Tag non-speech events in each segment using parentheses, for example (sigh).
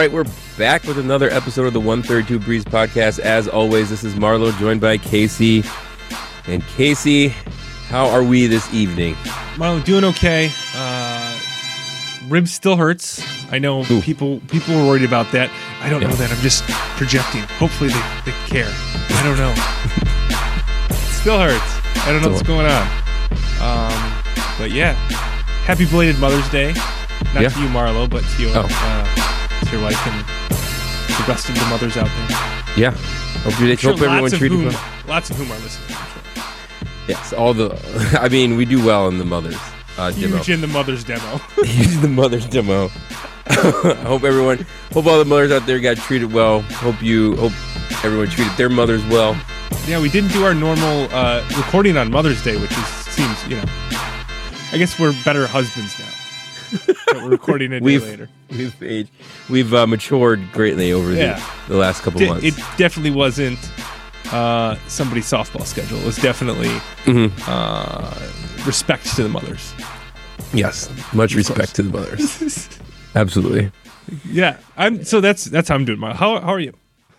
Right, we're back with another episode of the 132 Breeze podcast. As always, this is Marlo joined by Casey. And Casey, how are we this evening? Marlon, doing okay. Uh, ribs still hurts. I know Ooh. people people were worried about that. I don't know that. I'm just projecting. Hopefully they, they care. I don't know. still hurts. I don't know what's going on. Um, but yeah, happy belated Mother's Day. Not Yeah. to you, Marlo, but to your Oh. uh, your wife and the rest of the mothers out there. Yeah. Hope, you, I'm sure hope everyone treated whom, well. lots of whom are listening. Sure. Yes, all the. (laughs) I mean, we do well in the mothers. Uh, demo. (laughs) Huge in the mother's demo. Huge the mothers demo. I hope everyone, hope all the mothers out there got treated well. Hope you, hope everyone treated their mothers well. Yeah, we didn't do our normal uh, recording on Mother's Day, which is seems you know. I guess we're better husbands now. But we're recording a day We've later. we've aged, we've uh, matured greatly over Yeah. the, the last couple months. it definitely wasn't uh, somebody's softball schedule. It was definitely Mhm. uh, respect to the mothers. yes, much respect to the mothers. (laughs) Absolutely. yeah, I'm. So that's that's how I'm doing. Milo. How how are you?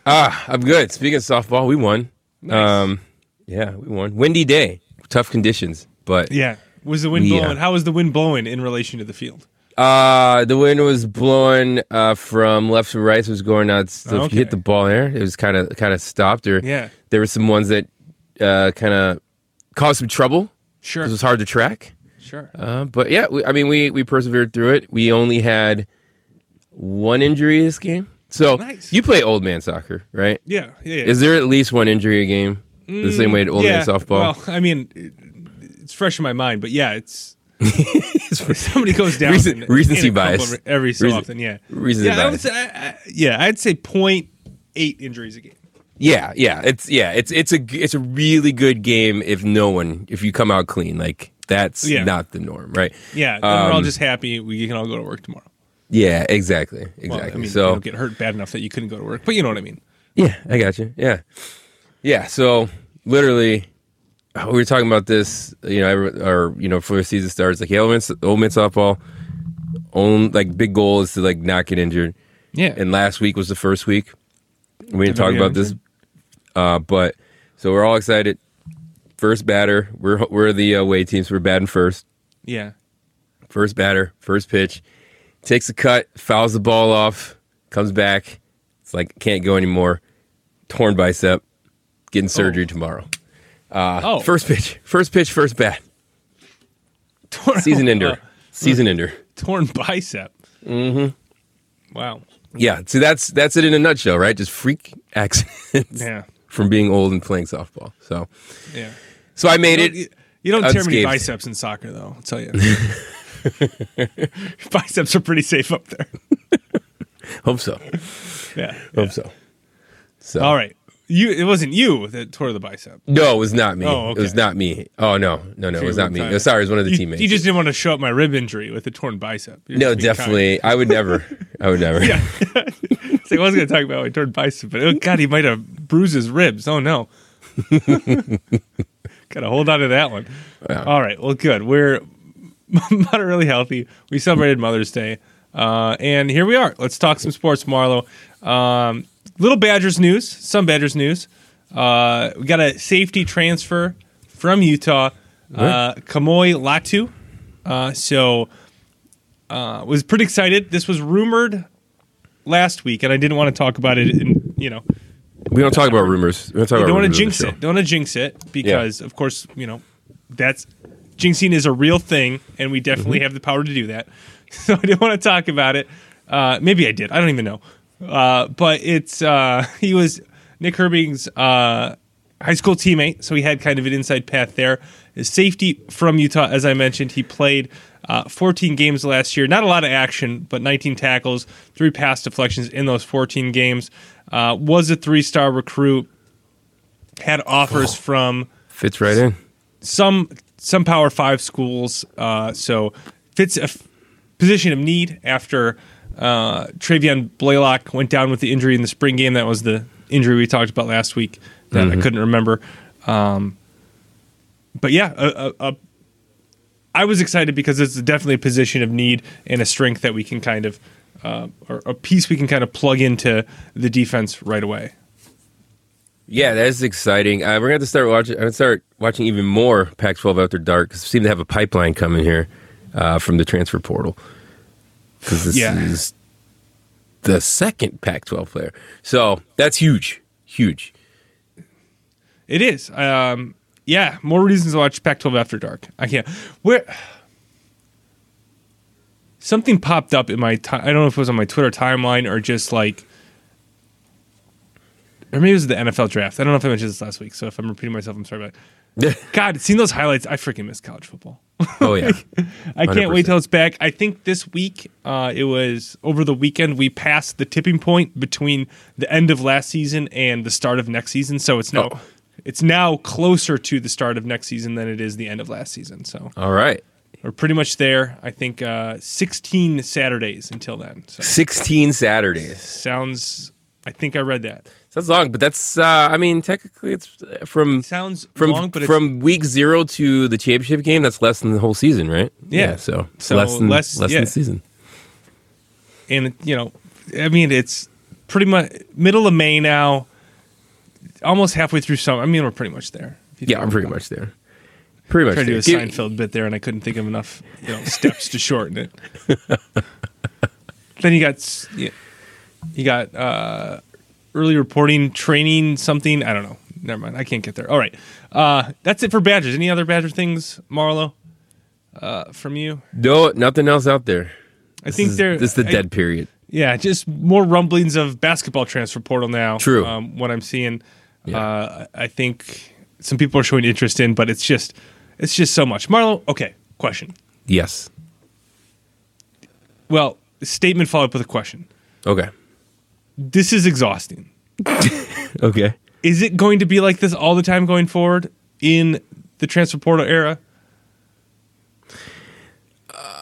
Ah, I'm good. Speaking of softball, we won. Nice. Um, yeah, we won. Windy day, tough conditions, but Yeah, was the wind uh, blowing? How was the wind blowing in relation to the field? Uh, the wind was blowing uh, from left to right. So it was going out. So if Okay. you hit the ball there, it was kind of kind of stopped. Or Yeah. there were some ones that uh, kind of caused some trouble. Sure, It was hard to track. sure. Uh, but yeah, we, I mean, we we persevered through it. We only had one injury this game. So Nice. you play old man soccer, right? Yeah, yeah. yeah. Is there at least one injury a game? the same way to old man softball. Well, I mean, fresh in my mind, but yeah, it's (laughs) (laughs) somebody goes down. Recent- in- recency in bias. every so Recent- often. Yeah, recency yeah. I would bias. say, I, I, yeah, I'd say point eight injuries a game. Yeah, yeah, it's yeah, it's it's a it's a really good game if no one if you come out clean. Like that's Yeah. not the norm, right? Yeah, then we're all Um, just happy we can all go to work tomorrow. Yeah, exactly, exactly. Well, I mean, so you don't get hurt bad enough that you couldn't go to work, but you know what I mean. yeah, I got you. Yeah, yeah. So literally, we were talking about this. You know, every, or you know, before the season starts, like yeah, old man, old man softball. Own like big goal is to like not get injured. Yeah, And last week was the first week. We didn't talk about this, uh, but so we're all excited. First batter, we're we're the away team, so we're batting first. yeah, First batter, first pitch, takes a cut, fouls the ball off, comes back. It's like can't go anymore. Torn bicep, getting surgery tomorrow. Uh, Oh. first pitch, first pitch, first bat. torn, Season ender, uh, season ender. torn bicep. Mm-hmm. Wow. Yeah, see that's that's it in a nutshell, right? Just freak accidents Yeah. (laughs) from being old and playing softball. So, Yeah. so I made You it. don't, you don't tear many biceps in soccer, though. I'll tell you. (laughs) biceps are pretty safe up there. Hope so. Yeah. Hope so. So All right. You. It wasn't you that tore the bicep. No, it was not me. Oh, okay. It was not me. Oh no, no, no, it was not me. Sorry, it was one of the You, teammates. you just didn't want to show up my rib injury with a torn bicep. You're no, definitely. I would never. I would never. kind. (laughs) So I was going to talk about my torn bicep, but oh god, he might have bruised his ribs. Oh no. (laughs) Got to hold on to that one. Yeah. All right. Well, good. We're (laughs) moderately healthy. We celebrated Mother's Day, uh, and here we are. Let's talk some sports, Marlo. Um, little Badgers news. Some Badgers news. Uh, we got a safety transfer from Utah, uh, Kamo'i Latu. Uh, so uh, was pretty excited. This was rumored last week, and I didn't want to talk about it. In you know, We don't talk about rumors. We don't talk about don't want rumors to on the jinx show. it. Don't want to jinx it because, of course, you know that's jinxing is a real thing, and we definitely Mm-hmm. have the power to do that. (laughs) So I didn't want to talk about it. Uh, maybe I did. I don't even know. Uh, but it's uh, (laughs) he was Nick Herbig's uh, high school teammate, so he had kind of an inside path there. His safety from Utah, as I mentioned, he played uh, 14 games last year. Not a lot of action, but 19 tackles, three pass deflections in those 14 games. Uh, was a three-star recruit. Had offers from Fits right in. some some Power Five schools. Uh, so fits a f- position of need after uh, Travion Blaylock went down with the injury in the spring game. That was the injury we talked about last week that I couldn't remember. Um, but yeah, a, a, a I was excited because it's definitely a position of need and a strength that we can kind of, uh, or a piece we can kind of plug into the defense right away. Yeah, that's exciting. Uh, we're gonna have to start watching. I'm gonna start watching even more Pac-12 after dark because we seem to have a pipeline coming here uh, from the transfer portal. Because this Yeah. is the second Pac-12 player, so that's huge, huge. It is. Um, yeah, more reasons to watch Pac-12 After Dark. I can't. Where something popped up in my time. I don't know if it was on my Twitter timeline or just like, or maybe it was the NFL draft. I don't know if I mentioned this last week. So if I'm repeating myself, I'm sorry. But (laughs) God, seeing those highlights, I freaking miss college football. oh yeah, (laughs) I can't wait 100%. till it's back. I think this week, uh, it was over the weekend, we passed the tipping point between the end of last season and the start of next season. So it's now, Oh. it's now closer to the start of next season than it is the end of last season. So all right. we're pretty much there. I think uh, 16 Saturdays until then. So 16 Saturdays. sounds. I think I read that. That's long, but that's. Uh, I mean, technically, it's from Sounds from long, but it's, from week zero to the championship game. That's less than the whole season, right? Yeah. so, it's So less than less- less yeah. than the season. and you know, I mean, it's pretty much middle of May now, almost halfway through summer. I mean, we're pretty much there. Yeah, I'm pretty much there. Pretty much tried to do a. Give- Seinfeld bit there, and I couldn't think of enough you know, steps to shorten it. (laughs) then you got you got uh, early reporting training something. I don't know. Never mind. I can't get there. All right. Uh, that's it for Badgers. Any other Badger things, Marlo? Uh, from you? No, nothing else out there. I think this is, there. this is the I- dead period. Yeah, just more rumblings of basketball transfer portal now. True. Um, what I'm seeing, Yeah. uh, I think some people are showing interest in, but it's just, it's just so much. Marlo, okay. Question. Yes. Well, statement followed up with a question. Okay. This is exhausting. (laughs) Okay. Is it going to be like this all the time going forward in the transfer portal era?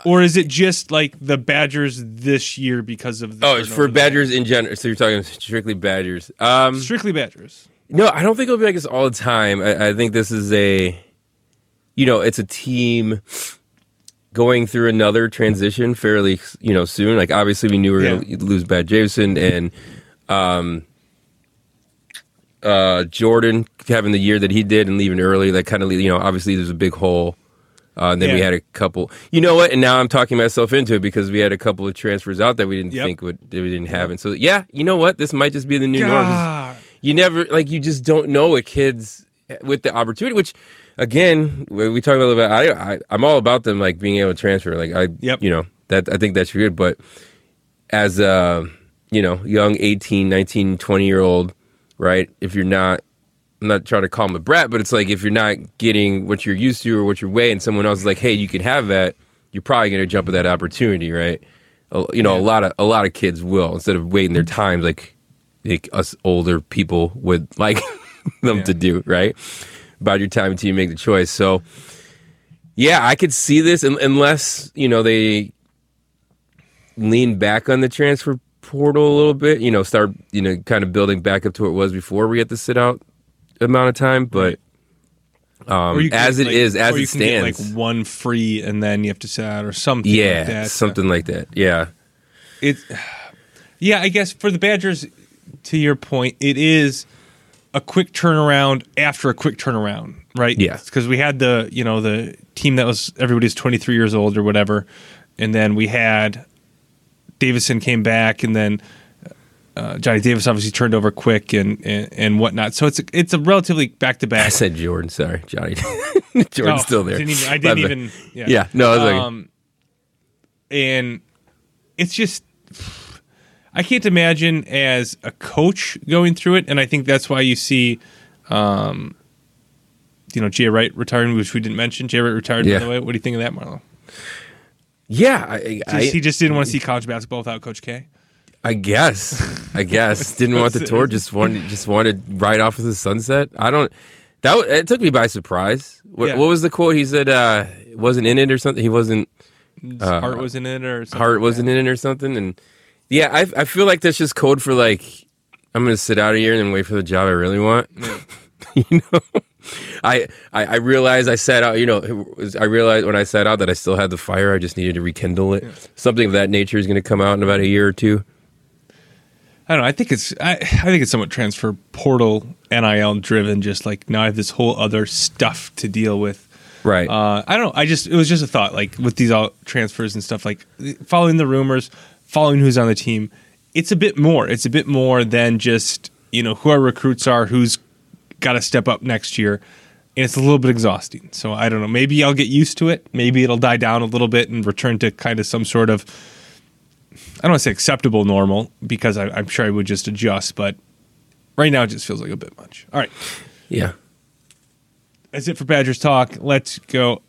Or is it just like the Badgers this year because of the Oh, it's for? Badgers in general. So you're talking strictly Badgers. Um, Strictly Badgers. no, I don't think it'll be like this all the time. I, I think this is a, you know, it's a team going through another transition fairly, you know, soon. Like obviously we knew we were going to lose Bad Jameson and, um, uh, Jordan having the year that he did and leaving early. That kind of, you know, obviously there's a big hole. Uh, and then we had a couple. You know what? And now I'm talking myself into it because we had a couple of transfers out that we didn't Yep. think would that we didn't have. And so yeah, you know what? This might just be the new norm. You never like you just don't know a kids with the opportunity. Which again, we talk about it, I, I I'm all about them like being able to transfer. Like I, Yep. you know that I think that's good. But as a you know young 18, 19, 20 year old, right? If you're not I'm not trying to call him a brat, but it's like if you're not getting what you're used to or what you're way, and someone else is like, "Hey, you can have that," you're probably going to jump at that opportunity, right? You know, a lot of a lot of kids will instead of waiting their times, like like us older people would like (laughs) them Yeah. to do, right? About your time until you make the choice. So, yeah, I could see this unless you know they lean back on the transfer portal a little bit. You know, start you know kind of building back up to what it was before we had to sit out amount of time. But um, Or you can as get, it like- is, as or it you can get, stands, like one free and then you have to sit out or something. yeah, like that. something like that. Yeah, It, (sighs) yeah, I guess for the Badgers, to your point, it is a quick turnaround after a quick turnaround, right? Yeah. because we had the you know the team that was everybody's twenty three years old or whatever, and then we had Davison came back, and then. Uh, Johnny Davis obviously turned over quick and, and, and whatnot, so it's a, it's a relatively back to back. I said Jordan. Sorry, Johnny. (laughs) Jordan's still there. Didn't even, I didn't even. Yeah. Yeah, no, I was like, Um, and it's just I can't imagine as a coach going through it, and I think that's why you see, um, you know, Jay Wright retiring, which we didn't mention. Jay Wright retired, Yeah. by the way. What do you think of that, Marlo? yeah, I, I, he just didn't want to see college basketball without Coach K. I guess. I guess (laughs) didn't want the tour. Just wanted just wanted right off of the sunset. I don't. That it took me by surprise. What, Yeah. what was the quote? He said uh, wasn't in it or something. He wasn't. Uh, heart wasn't in it, or something wasn't in it or something. And yeah, I I feel like that's just code for like I'm gonna sit out a year and then wait for the job I really want. (laughs) you know. I, I I realized I set out. You know, was- I realized when I set out that I still had the fire. I just needed to rekindle it. Something of that nature is going to come out in about a year or two. I don't know. I think it's I, I think it's somewhat transfer portal NIL driven. Just like now I have this whole other stuff to deal with. Right. Uh, I don't know. I just it was just a thought. Like with these all transfers and stuff, like following the rumors, following who's on the team. It's a bit more. It's a bit more than just you know who our recruits are, who's got to step up next year, and it's a little bit exhausting. So I don't know. Maybe I'll get used to it. Maybe it'll die down a little bit and return to kind of some sort of I don't want to say acceptable normal because I, I'm sure I would just adjust, but right now it just feels like a bit much. All right, yeah. that's it for Badgers talk. Let's go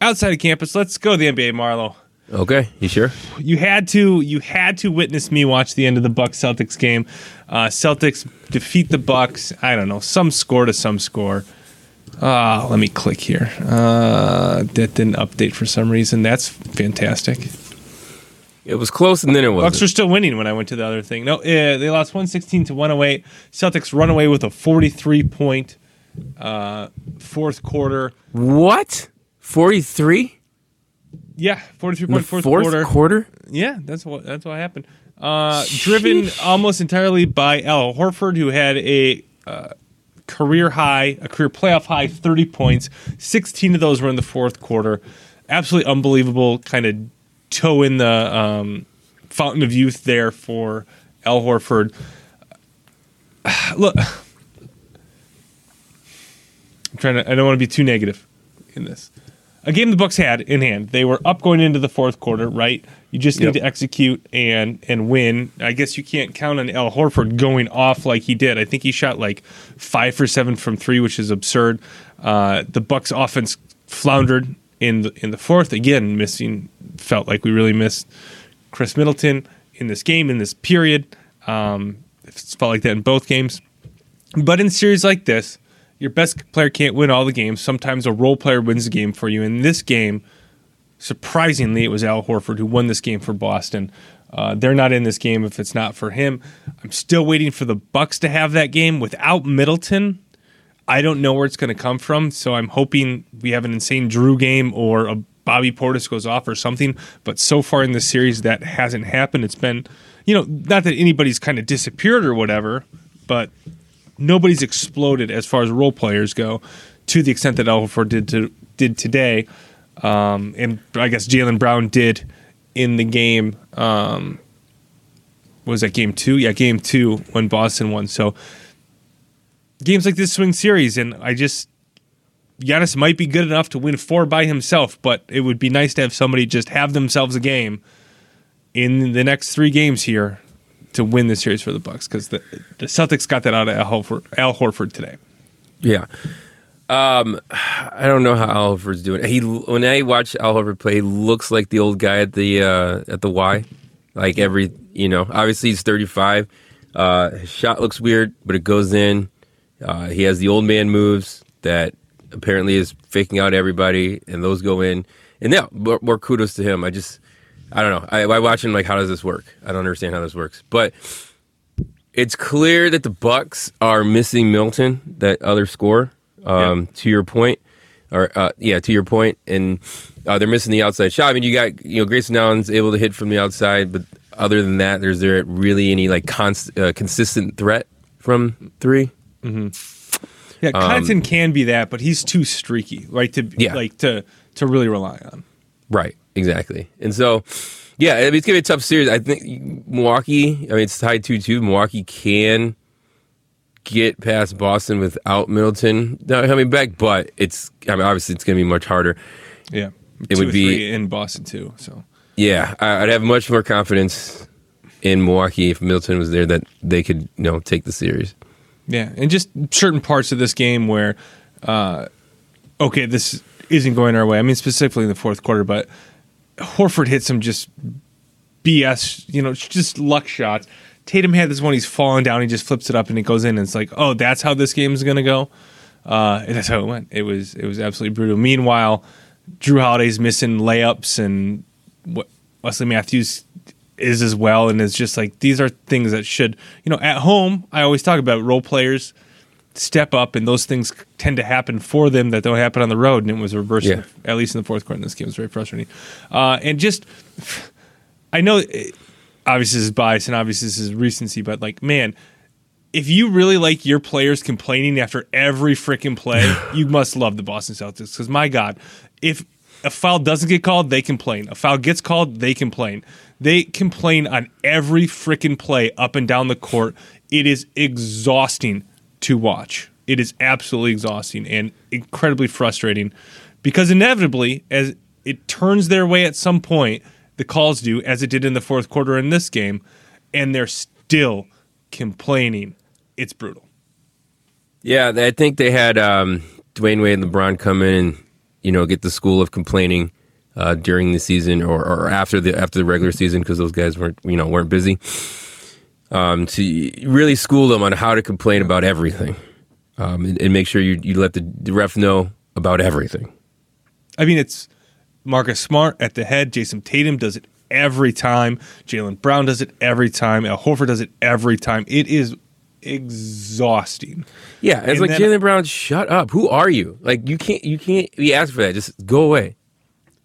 outside of campus. Let's go to the NBA, Marlo. Okay. You sure? You had to you had to witness me watch the end of the Bucks Celtics game. Uh, Celtics defeat the Bucks. I don't know some score to some score. Uh, let me click here. Uh, that didn't update for some reason. That's fantastic. It was close, and then it was. Bucks are still winning when I went to the other thing. No, uh, they lost 116 to 108. Celtics run away with a 43 point uh, fourth quarter. what? Forty three. Yeah, 43 In the point fourth, fourth quarter. quarter. Yeah, that's what that's what happened. Uh, driven almost entirely by Al Horford, who had a uh, career high, a career playoff high, 30 points. 16 of those were in the fourth quarter. Absolutely unbelievable, kind of toe in the um, fountain of youth there for Al Horford. (sighs) Look, (sighs) I'm trying to. I don't want to be too negative in this. A game the Bucks had in hand. They were up going into the fourth quarter, right? You just need Yep. to execute and and win. I guess you can't count on Al Horford going off like he did. I think he shot like five for seven from three, which is absurd. Uh, the Bucks offense floundered in the in the fourth again, missing. Felt like we really missed Khris Middleton in this game in this period. Um, it's felt like that in both games. But in series like this, your best player can't win all the games. Sometimes a role player wins the game for you. In this game, surprisingly, it was Al Horford who won this game for Boston. Uh, they're not in this game if it's not for him. I'm still waiting for the Bucks to have that game without Middleton. I don't know where it's going to come from, so I'm hoping we have an insane Jrue game or a Bobby Portis goes off or something. But so far in the series, that hasn't happened. It's been, you know, not that anybody's kind of disappeared or whatever, but nobody's exploded as far as role players go to the extent that Alford did to, did today, um, and I guess Jaylen Brown did in the game. Um, was that game two? Yeah, game two when Boston won. So games like this swing series, and I just Giannis might be good enough to win four by himself, but it would be nice to have somebody just have themselves a game in the next three games here to win the series for the Bucks because the, the Celtics got that out of Al Horford, Al Horford today. Yeah. Um, I don't know how Al Horford's doing. He when I watch Al Horford play, he looks like the old guy at the uh, at the Y. Like every you know, obviously he's thirty five. Uh, his shot looks weird, but it goes in. Uh, he has the old man moves that apparently is faking out everybody, and those go in. And yeah, more, more kudos to him. I just, I don't know. I, I watch him like, how does this work? I don't understand how this works, but it's clear that the Bucks are missing Milton, that other score. Um, To your point, or uh, yeah, to your point, and uh, they're missing the outside shot. I mean, you got you know Grayson Allen's able to hit from the outside, but other than that, there's there really any like const, uh, consistent threat from three? Yeah, Connaughton can be that, but he's too streaky, right? To Yeah. like to to really rely on. Right, exactly. And so, yeah, I mean, it's gonna be a tough series. I think Milwaukee. I mean, it's tied two two. Milwaukee can get past Boston without Middleton coming back, but it's. I mean, obviously, it's gonna be much harder. Yeah, It would be- in Boston too. So Yeah, I'd have much more confidence in Milwaukee if Middleton was there that they could, you know, take the series. yeah, and just certain parts of this game where, uh, okay, this isn't going our way. I mean, specifically in the fourth quarter, but Horford hit some just BS, you know, just luck shots. Tatum had this one; he's falling down, he just flips it up and it goes in. And it's like, oh, that's how this game is going to go. Uh, and that's how it went. It was it was absolutely brutal. Meanwhile, Jrue Holiday's missing layups, and what Wesley Matthews is as well. And it's just like these are things that should, you know, at home. I always talk about role players step up, and those things tend to happen for them that don't happen on the road. And it was reversed, Yeah. at least in the fourth quarter in this game. It was very frustrating. Uh, and just, I know, obviously, this is bias and obviously, this is recency, but like, man, if you really like your players complaining after every freaking play, (laughs) you must love the Boston Celtics. Because my God, if a foul doesn't get called, they complain. A foul gets called, they complain. They complain on every freaking play up and down the court. It is exhausting to watch. It is absolutely exhausting and incredibly frustrating because inevitably, as it turns their way at some point, the calls do, as it did in the fourth quarter in this game, and they're still complaining. It's brutal. Yeah, I think they had um, Dwyane Wade and LeBron come in and you know get the school of complaining uh, during the season or, or after the after the regular season because those guys weren't you know weren't busy. Um, to really school them on how to complain about everything, um, and, and make sure you you let the, ref know about everything. I mean, it's Marcus Smart at the head. Jayson Tatum does it every time. Jaylen Brown does it every time. Al Horford does it every time. It is exhausting. Yeah, it's And like Jaylen Brown. Shut up. Who are you? Like you can't you can't be asked for that. Just go away.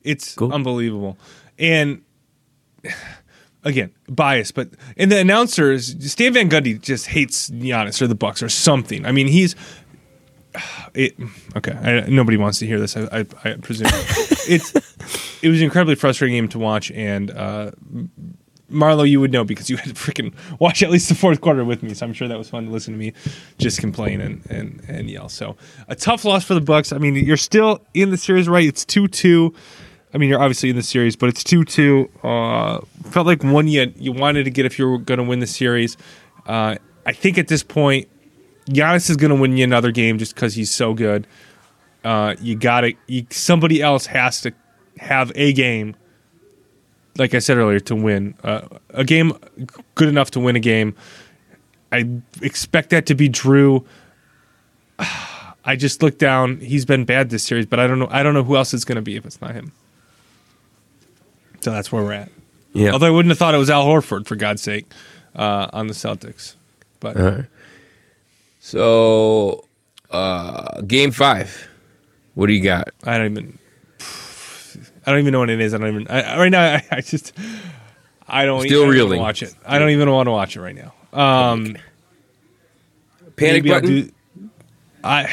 It's Cool. unbelievable. And again, bias, but and the announcers, Stan Van Gundy just hates Giannis or the Bucks or something. I mean, he's (sighs) it. Okay, I, nobody wants to hear this. I, I, I presume (laughs) it's it was an incredibly frustrating game to watch, and uh, Marlo, you would know because you had to freaking watch at least the fourth quarter with me. So I'm sure that was fun to listen to me just complain and, and, and yell. So a tough loss for the Bucks. I mean, you're still in the series, right? It's two two. I mean, you're obviously in the series, but it's two two. Uh, felt like one you you wanted to get if you were going to win the series. Uh, I think at this point, Giannis is going to win you another game just because he's so good. Uh, you got to. Somebody else has to have a game like I said earlier, to win uh, a game good enough to win a game. I expect that to be Jrue. (sighs) I just looked down. He's been bad this series, but I don't know. I don't know who else it's going to be if it's not him. So that's where we're at. Yeah. Although I wouldn't have thought it was Al Horford for God's sake uh, on the Celtics, but All right. So, uh, game five. What do you got? I don't even. I don't even know what it is. I don't even. I, right now, I, I just. I don't. Still I even reeling. Watch it. I don't even want to watch it right now. Um, Panic button. do- I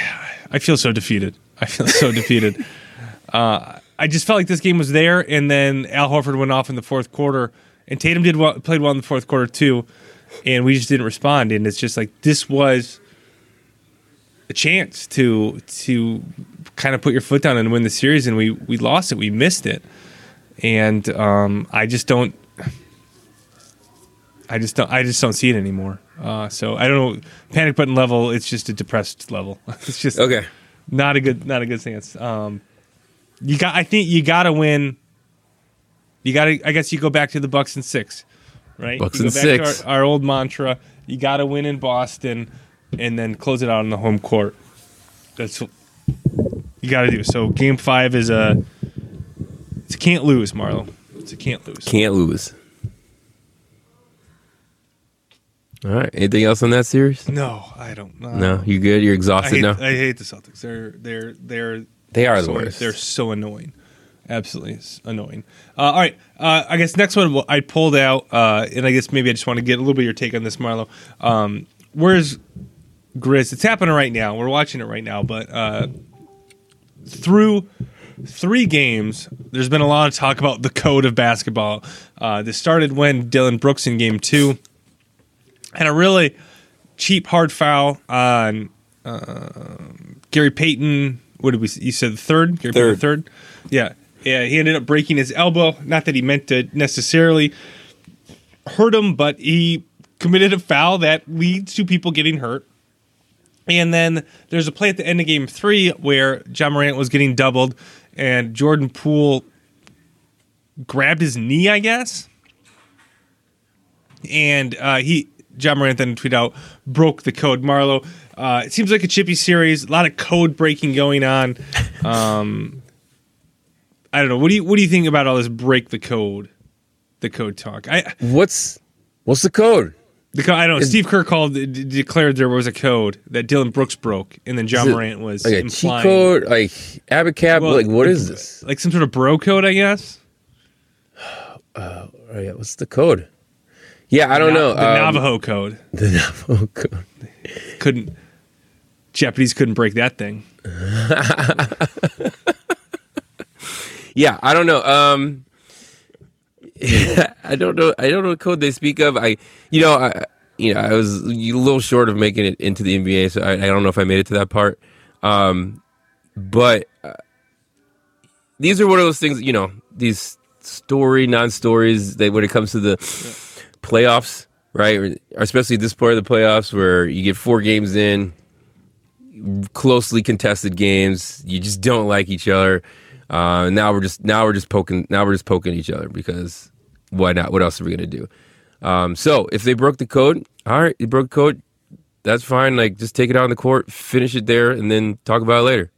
I feel so defeated. I feel so (laughs) defeated. Uh, I just felt like this game was there, and then Al Horford went off in the fourth quarter, and Tatum did well, played well in the fourth quarter too, and we just didn't respond. And it's just like this was a chance to to kind of put your foot down and win the series, and we we lost it. We missed it, and um, I just don't. I just don't. I just don't see it anymore. Uh, so I don't know. Panic button level. It's just a depressed level. (laughs) It's just Okay. not a good not a good stance. Um, you got. I think you got to win. You got to. I guess you go back to the Bucks and six, right? Bucks you and six. Our, our old mantra. You got to win in Boston, and then close it out on the home court. That's what you got to do. So game five is a. It's a can't lose, Marlo. It's a can't lose. Can't lose. All right. Anything else on that series? No, I don't. know. No. You good? You're I exhausted hate, now. I hate the Celtics. They're they're they're They are the so, worst. They're so annoying. Absolutely annoying. Uh, all right. Uh, I guess next one I pulled out, uh, and I guess maybe I just want to get a little bit of your take on this, Marlo. Um, where's Grizz? It's happening right now. We're watching it right now, but uh, through three games, there's been a lot of talk about the code of basketball. Uh, this started when Dillon Brooks in game two had a really cheap hard foul on um, Gary Payton. What did we? You said the third. The third. Yeah, yeah. He ended up breaking his elbow. Not that he meant to necessarily hurt him, but he committed a foul that leads to people getting hurt. And then there's a play at the end of game three where Ja Morant was getting doubled, and Jordan Poole grabbed his knee, I guess. And uh, he, Ja Morant then tweeted out, broke the code. Marlo, uh, it seems like a chippy series, a lot of code breaking going on. (laughs) Um, I don't know. What do you what do you think about all this break the code, the code talk? I What's what's the code? The co- I don't know. Steve Kerr called d- declared there was a code that Dillon Brooks broke, and then Ja Is Morant was Like a cheat code, like Abacab. Well, like what is this? like some sort of bro code, I guess. (sighs) Yeah, what's the code? Yeah, I don't know. The Um, Navajo code (laughs) The Navajo code. couldn't. Japanese couldn't break that thing. (laughs) Yeah, I don't know. Um, (laughs) I don't know. I don't know what code they speak of. I, you know, I, you know, I was a little short of making it into the NBA, so I, I don't know if I made it to that part. Um, but uh, these are one of those things. You know, these story, non-stories. That when it comes to the playoffs, right? Especially this part of the playoffs where you get four games in, closely contested games. You just don't like each other. Uh, now we're just now we're just poking now we're just poking each other because why not? What else are we gonna do? Um, so if they broke the code, all right, they broke the code. That's fine. Like just take it out on the court, finish it there, and then talk about it later.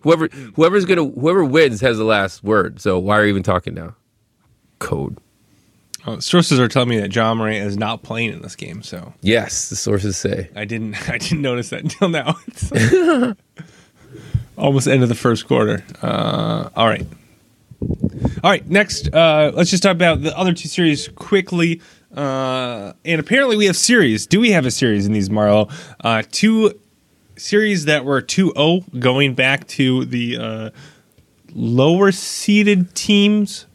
Whoever whoever's gonna whoever wins has the last word. So why are you even talking now? Code. Oh, sources are telling me that Ja Morant is not playing in this game, so Yes, the sources say. I didn't. (laughs) I didn't notice that until now. It's (laughs) almost end of the first quarter. Uh, all right. All right. Next, uh, let's just talk about the other two series quickly. Uh, and apparently, we have series. Do we have a series in these, Marlo? Uh, two series that were 2-0 going back to the uh, lower seeded teams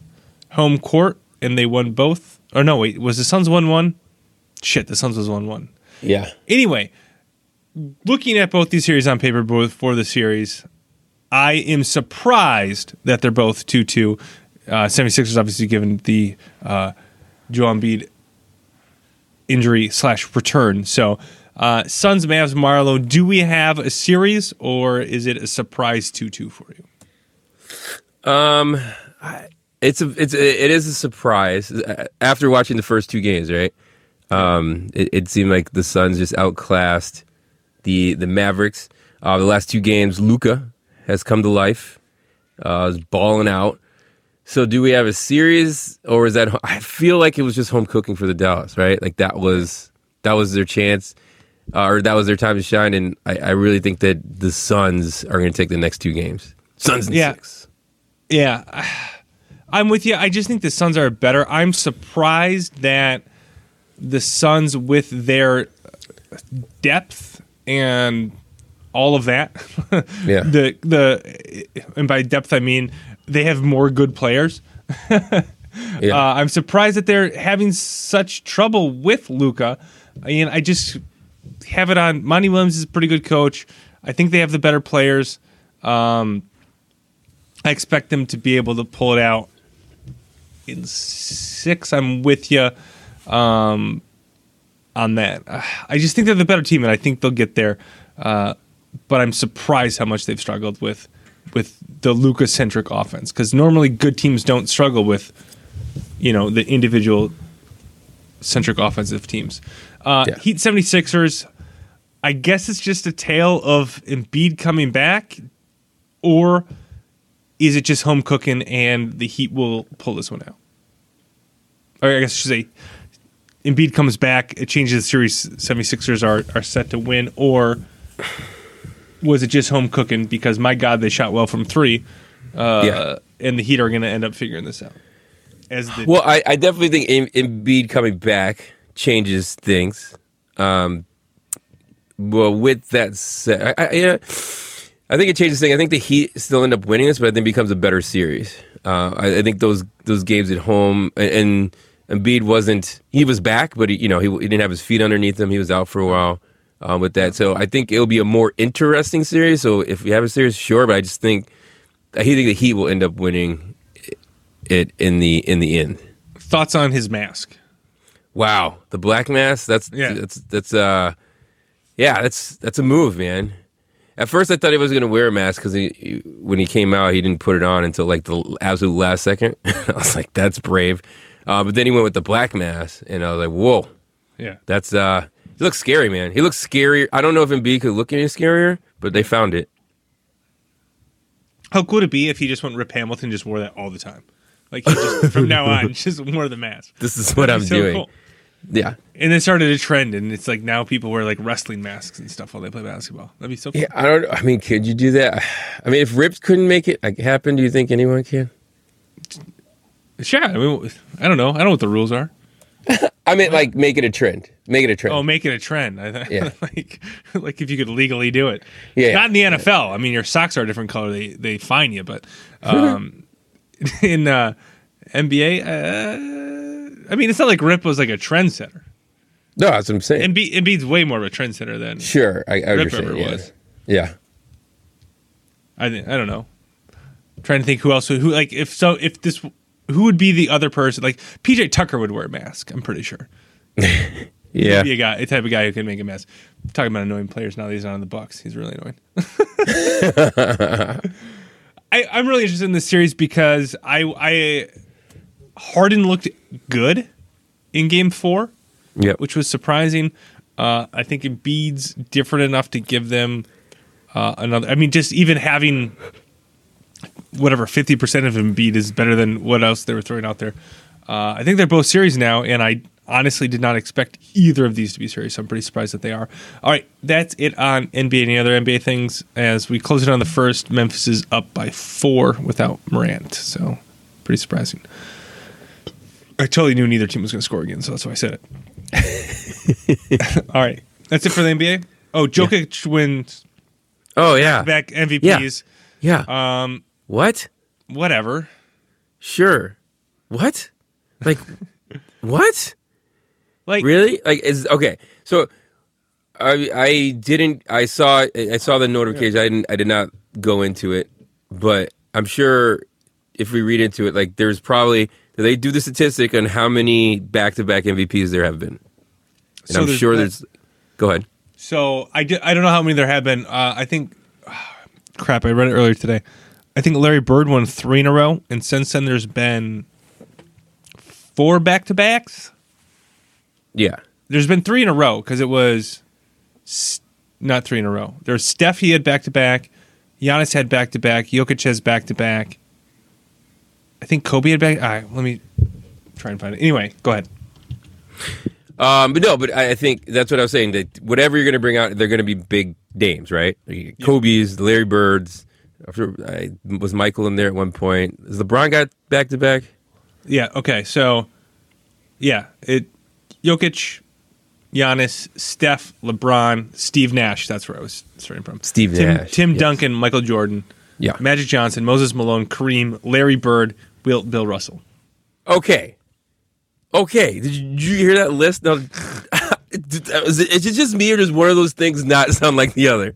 home court, and they won both. Or no, wait, was the Suns one one? Shit, the Suns was one one. Yeah. Anyway, looking at both these series on paper, both for the series, I am surprised that they're both 2 2. Uh, 76ers, obviously, given the uh, Joel Embiid injury slash return. So, uh, Suns, Mavs, Marlo, do we have a series or is it a surprise 2 2 for you? Um, it's a it's a, it is a surprise after watching the first two games, right? Um, it, it seemed like the Suns just outclassed the the Mavericks. Uh, the last two games, Luka has come to life, uh, is balling out. So, do we have a series, or is that? I feel like it was just home cooking for the Dallas, right? Like that was that was their chance, uh, or that was their time to shine. And I, I really think that the Suns are going to take the next two games. Suns and Yeah. six. Yeah, I'm with you. I just think the Suns are better. I'm surprised that the Suns, with their depth and all of that, (laughs) Yeah. the the and by depth I mean they have more good players. (laughs) Yeah. Uh, I'm surprised that they're having such trouble with Luka. And I just have it on. Monty Williams is a pretty good coach. I think they have the better players. Um, I expect them to be able to pull it out in six. I'm with you um, on that. (sighs) I just think they're the better team, and I think they'll get there. Uh, but I'm surprised how much they've struggled with with the Luka centric offense because normally good teams don't struggle with you know the individual centric offensive teams. Uh, Yeah. Heat 76ers. I guess it's just a tale of Embiid coming back, or is it just home cooking and the Heat will pull this one out? Or I guess I should say Embiid comes back, it changes the series. 76ers are, are set to win, or was it just home cooking because my God, they shot well from three, uh, Yeah. and the Heat are going to end up figuring this out. As the Well, I, I definitely think Em- Embiid coming back changes things. Um, well, with that said, I, I, yeah, I think it changes things. I think the Heat still end up winning this, but I think it becomes a better series. Uh, I, I think those those games at home and, and Embiid wasn't he was back, but he, you know he, he didn't have his feet underneath him. He was out for a while um, with that. So I think it'll be a more interesting series. So if we have a series, sure, but I just think I think the Heat will end up winning it in the in the end. thoughts on his mask. Wow, the black mass. That's Yeah. that's that's uh, yeah, that's that's a move, man. At first, I thought he was going to wear a mask because he, he- when he came out, he didn't put it on until like the absolute last second. (laughs) I was like, that's brave. Uh, but then he went with the black mask, and I was like, whoa, Yeah. that's uh, he looks scary, man. He looks scary. I don't know if Embiid could look any scarier, but they found it. How cool would it be if he just went Rip Hamilton and just wore that all the time? Like he just from (laughs) now on just wore the mask. This is what I'm So doing. cool. Yeah. And it started a trend, and it's like now people wear like wrestling masks and stuff while they play basketball. That'd be so fun. Yeah, I don't. I mean, could you do that? I mean, if Rips couldn't make it like, happen, do you think anyone can? Sure. I mean, I don't know. I don't know what the rules are. (laughs) I mean, like, make it a trend. Make it a trend. Oh, make it a trend. I th- Yeah. (laughs) like, like if you could legally do it. Yeah. Not in the NFL. I mean, your socks are a different color. They they fine you, but (laughs) um, in uh, NBA, uh, I mean, it's not like Rip was like a trendsetter. no, that's what I'm saying. Embiid, Embiid's way more of a trendsetter than sure, I, I Rip ever Yeah. was. yeah. I. I don't know. trying to think who else would, who like if so if this who would be the other person like PJ Tucker would wear a mask. I'm pretty sure. (laughs) Yeah. Be a guy, a type of guy who can make a mask. talking about annoying players now that he's not on the Bucks. He's really annoying. (laughs) (laughs) I, I'm really interested in this series because I, I Harden looked good in Game Four, Yep. which was surprising. Uh, I think Embiid's different enough to give them uh, another. I mean, just even having whatever fifty percent of Embiid is better than what else they were throwing out there. Uh, I think they're both series now, and I honestly did not expect either of these to be series. So I'm pretty surprised that they are. All right, that's it on NBA. Any other NBA things? As we close it on the first, Memphis is up by four without Morant. So pretty surprising. I totally knew neither team was going to score again, so that's why I said it. (laughs) All right, that's it for the NBA. Oh, Jokic wins Oh yeah. back MVPs. Yeah. Um, what? whatever. Sure. What? Like (laughs) what? Like Really? Like is okay. So I I didn't I saw I saw the notification. I didn't I did not go into it, but I'm sure if we read into it, like there's probably they do the statistic on how many back to back MVPs there have been. And So I'm there's sure there's go ahead. So I, I don't know how many there have been. Uh, I think, (sighs) crap, I read it earlier today. I think Larry Bird won three in a row, and since then there's been four back to backs. Yeah. There's been three in a row because it was not three in a row. There's Steph, he had back to back. Giannis had back to back. Jokic has back to back. I think Kobe had back. All right, let me try and find it. Anyway, go ahead. Um, but no, but I I think that's what I was saying. That whatever you're going to bring out, they're going to be big names, right? Like Kobe's, Larry Birds. After I, was Michael in there at one point? Is LeBron got back to back? Yeah. Okay. So, yeah, it Jokic, Giannis, Steph, LeBron, Steve Nash. That's where I was starting from. Steve Tim, Nash, Tim yes. Duncan, Michael Jordan, Yeah. Magic Johnson, Moses Malone, Kareem, Larry Bird, Bill, Bill Russell. Okay. Okay. Did you, did you hear that list? No. (laughs) is, it, is it just me or does one of those things not (laughs) sound like the other?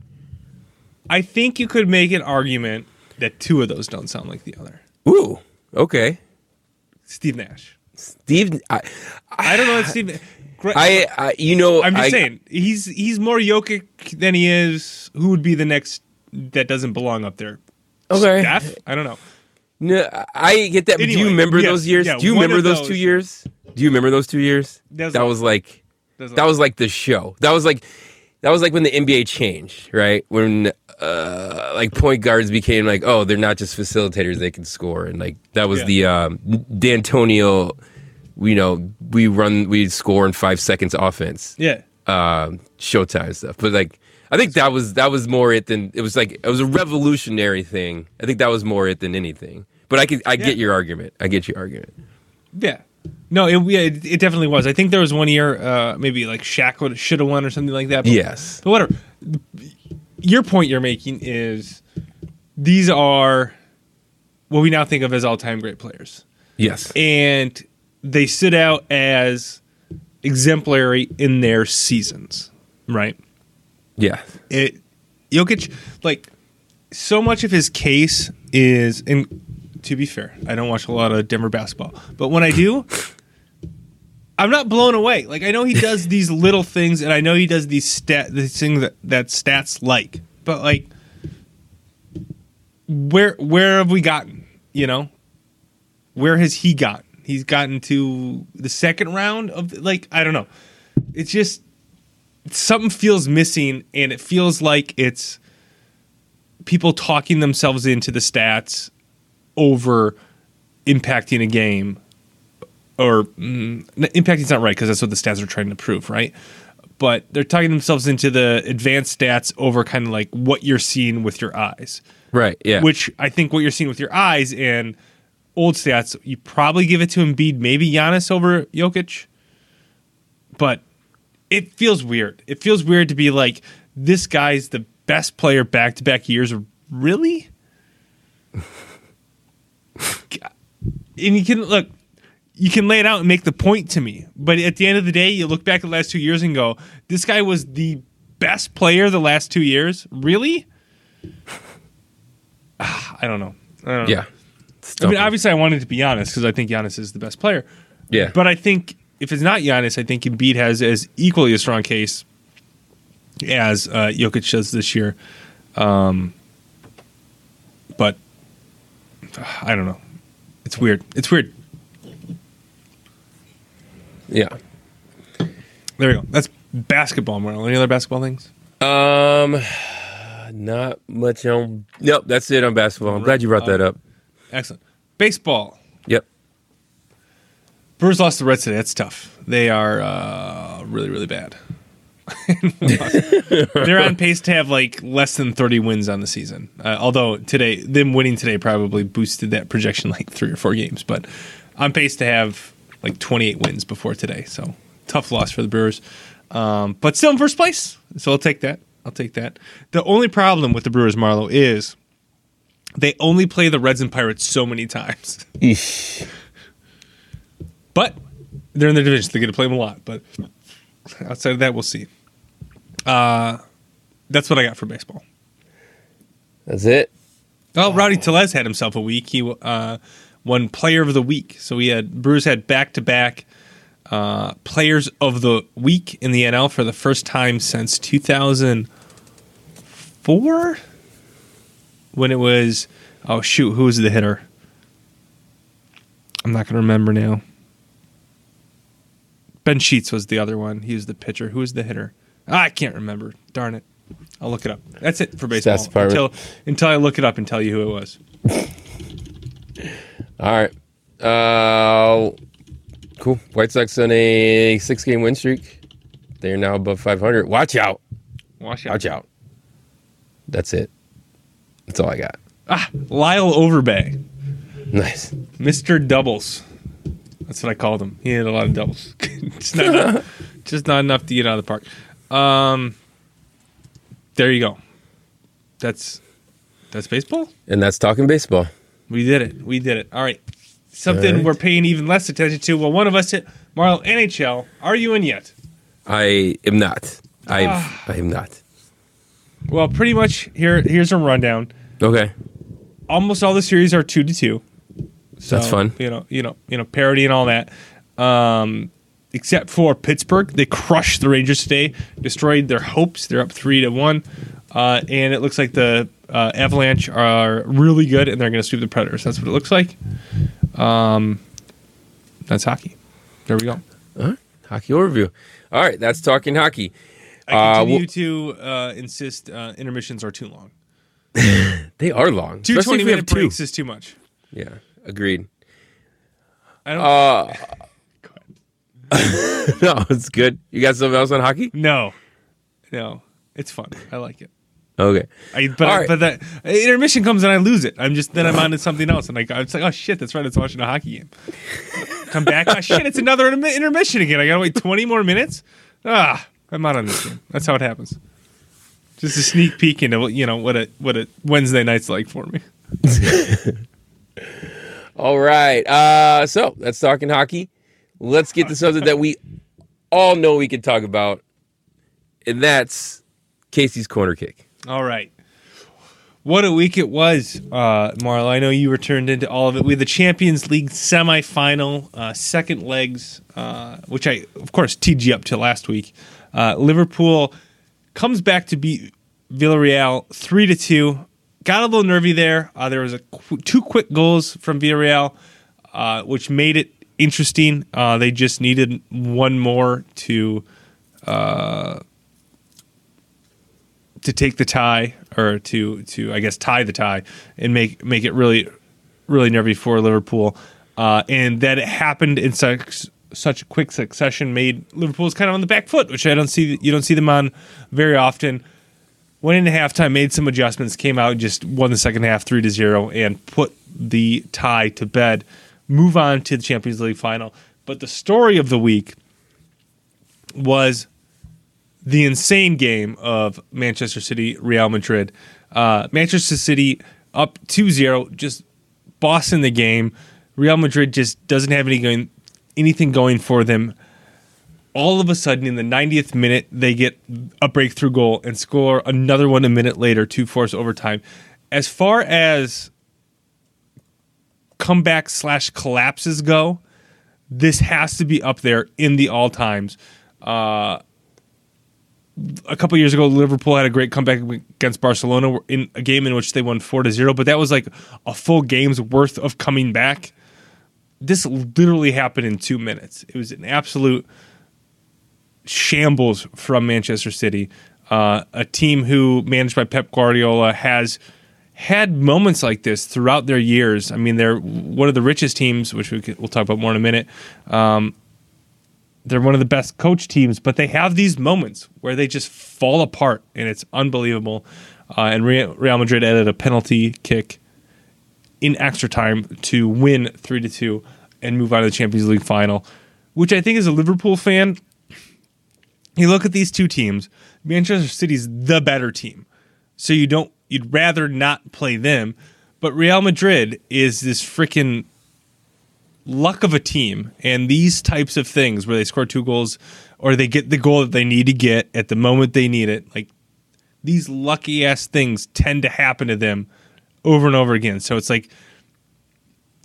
I think you could make an argument that two of those don't sound like the other. Ooh. Okay. Steve Nash. Steve. I. I don't know if Steve. I, I you know. I'm just I- saying he's he's more Jokic than he is. Who would be the next that doesn't belong up there? Okay. I don't know. No, I get that. But do you remember yes, those years? yeah, do you remember those, those. two years? Do you remember those two years? That's that was like That's that was like the show. That was like that was like when the NBA changed, right? When uh like point guards became like, oh, they're not just facilitators; they can score, and like that was Yeah. the um, D'Antonio. You know, we run, we score in five seconds offense. yeah. Uh, Showtime stuff. But like, I think that was that was more it than it was like it was a revolutionary thing. I think that was more it than anything. But I could I Yeah. get your argument. I get your argument. Yeah. No, it, yeah, it, it definitely was. I think there was one year, uh, maybe like Shaq would should have won or something like that. But, Yes. But whatever. Your point you're making is these are what we now think of as all time great players. Yes. And they stood out as exemplary in their seasons, right? Yeah. it Jokic like so much of his case is and to be fair, I don't watch a lot of Denver basketball, but when I do, (laughs) I'm not blown away. Like I know he does these little things and I know he does these stat these things that, that stats like, but like where where have we gotten, you know? Where has he gotten? He's gotten to the second round of like I don't know. It's just something feels missing and it feels like it's people talking themselves into the stats over impacting a game or mm, impacting is not right because that's what the stats are trying to prove, right? But they're talking themselves into the advanced stats over kind of like what you're seeing with your eyes, Right. Yeah. which I think what you're seeing with your eyes and old stats, you probably give it to Embiid, maybe Giannis over Jokic, but it feels weird. It feels weird to be like this guy's the best player back to back years. Really? (laughs) and you can look you can lay it out and make the point to me but at the end of the day you look back at the last two years and go this guy was the best player the last two years really (sighs) i don't know I don't know. yeah. i mean obviously i wanted to be honest because i think Giannis is the best player yeah. but i think if it's not Giannis, i think Embiid has as equally a strong case as uh, Jokic does this year um, but i don't know it's weird it's weird yeah. There we go. That's basketball, Marlon. Any other basketball things? Um, not much on. Nope, that's it on basketball. I'm glad you brought that up. Excellent. Baseball. Brewers lost the Reds today. That's tough. They are uh, really, really bad. (laughs) They're on pace to have like less than 30 wins on the season. Uh, although today, them winning today probably boosted that projection (laughs) like three or four games. But on pace to have like 28 wins before today. So tough loss for the Brewers. Um, but still in first place. So I'll take that. I'll take that. The only problem with the Brewers, Marlo, is they only play the Reds and Pirates so many times. But they're in their division. So they get to play them a lot. But outside of that, we'll see. Uh, that's what I got for baseball. That's it. Oh, Rowdy Tellez had himself a week. He uh, won Player of the Week. So we had Brewers had back to back Players of the Week in the NL for the first time since 2004, when it was oh shoot, who was the hitter? I'm not gonna remember now. Ben Sheets was the other one. He was the pitcher. Who was the hitter? I can't remember. Darn it. I'll look it up. That's it for baseball. Stats department. Until until I look it up and tell you who it was. (laughs) All right. Uh, cool. White Sox on a six-game win streak. They are now above 500. Watch out. Watch out. Watch out. That's it. That's all I got. Ah, Lyle Overbay, Nice. Mr. Doubles. That's what I called him. He had a lot of doubles. (laughs) just, not enough, (laughs) just not enough to get out of the park. Um, there you go. That's that's baseball. And that's talking baseball. We did it. We did it. All right. Something All right. we're paying even less attention to. Well, one of us hit Marlo NHL. Are you in yet? I am not. I Ah. I am not. Well, pretty much. Here, here's a rundown. Okay. almost all the series are two to two. So, That's fun. You know, you know, you know, parody and all that. Um, except for Pittsburgh, they crushed the Rangers today, destroyed their hopes. They're up three to one, uh, and it looks like the uh, Avalanche are really good, and they're going to sweep the Predators. That's what it looks like. Um, that's hockey. There we go. All right. Hockey overview. All right. That's talking hockey. I Uh, continue well- to uh, insist uh, intermissions are too long. (laughs) They are long. Two especially 20 we have minute two. breaks is too much. Yeah. Agreed. I don't. Uh, (laughs) no, it's good. You got something else on hockey? No, no, it's fun. I like it. Okay. I, but I, right. but that intermission comes and I lose it. I'm just then I'm on to something else, and I it's like, oh shit, that's right. It's watching a hockey game. Come back, oh shit, it's another intermi- intermission again. I gotta wait 20 more minutes. Ah, I'm out on this game. That's how it happens. Just a sneak peek into what you know what a what a Wednesday night's like for me. (laughs) All right. Uh, so that's talking hockey. Let's get to something that we all know we can talk about, and that's Casey's corner kick. All right. What a week it was, uh, Marlo. I know you were turned into all of it. We had the Champions League semifinal, uh, second legs, uh, which I, of course, teed you up to last week. Uh, Liverpool comes back to beat Villarreal three to two. Got a little nervy there. Uh, there was a qu- two quick goals from Villarreal, uh, which made it interesting. Uh, they just needed one more to to take the tie or to to I guess tie the tie and make make it really really nervy for Liverpool. uh, and that it happened in such such a quick succession made Liverpool's kind of on the back foot, which I don't see you don't see them on very often. Went into halftime, made some adjustments, came out, just won the second half three to zero, and put the tie to bed. Move on to the Champions League final. But the story of the week was the insane game of Manchester City Real Madrid. Uh, Manchester City up 2-0, just bossing the game. Real Madrid just doesn't have any going, anything going for them. All of a sudden, in the 90th minute, they get a breakthrough goal and score another one a minute later to force overtime. As far as comeback slash collapses go, this has to be up there in the all times. Uh, a couple years ago, Liverpool had a great comeback against Barcelona in a game in which they won four to zero, but that was like a full game's worth of coming back. This literally happened in two minutes. It was an absolute shambles from Manchester City, uh, a team who managed by Pep Guardiola has had moments like this throughout their years. I mean, they're one of the richest teams, which we will talk about more in a minute. Um, they're one of the best coach teams, but they have these moments where they just fall apart, and it's unbelievable. Uh, and Real Madrid added a penalty kick in extra time to win three to two and move on to the Champions League final, which I think as a Liverpool fan, you look at these two teams. Manchester City's the better team, so you don't you'd rather not play them. But Real Madrid is this freaking luck of a team and these types of things where they score two goals or they get the goal that they need to get at the moment they need it like these lucky ass things tend to happen to them over and over again so it's like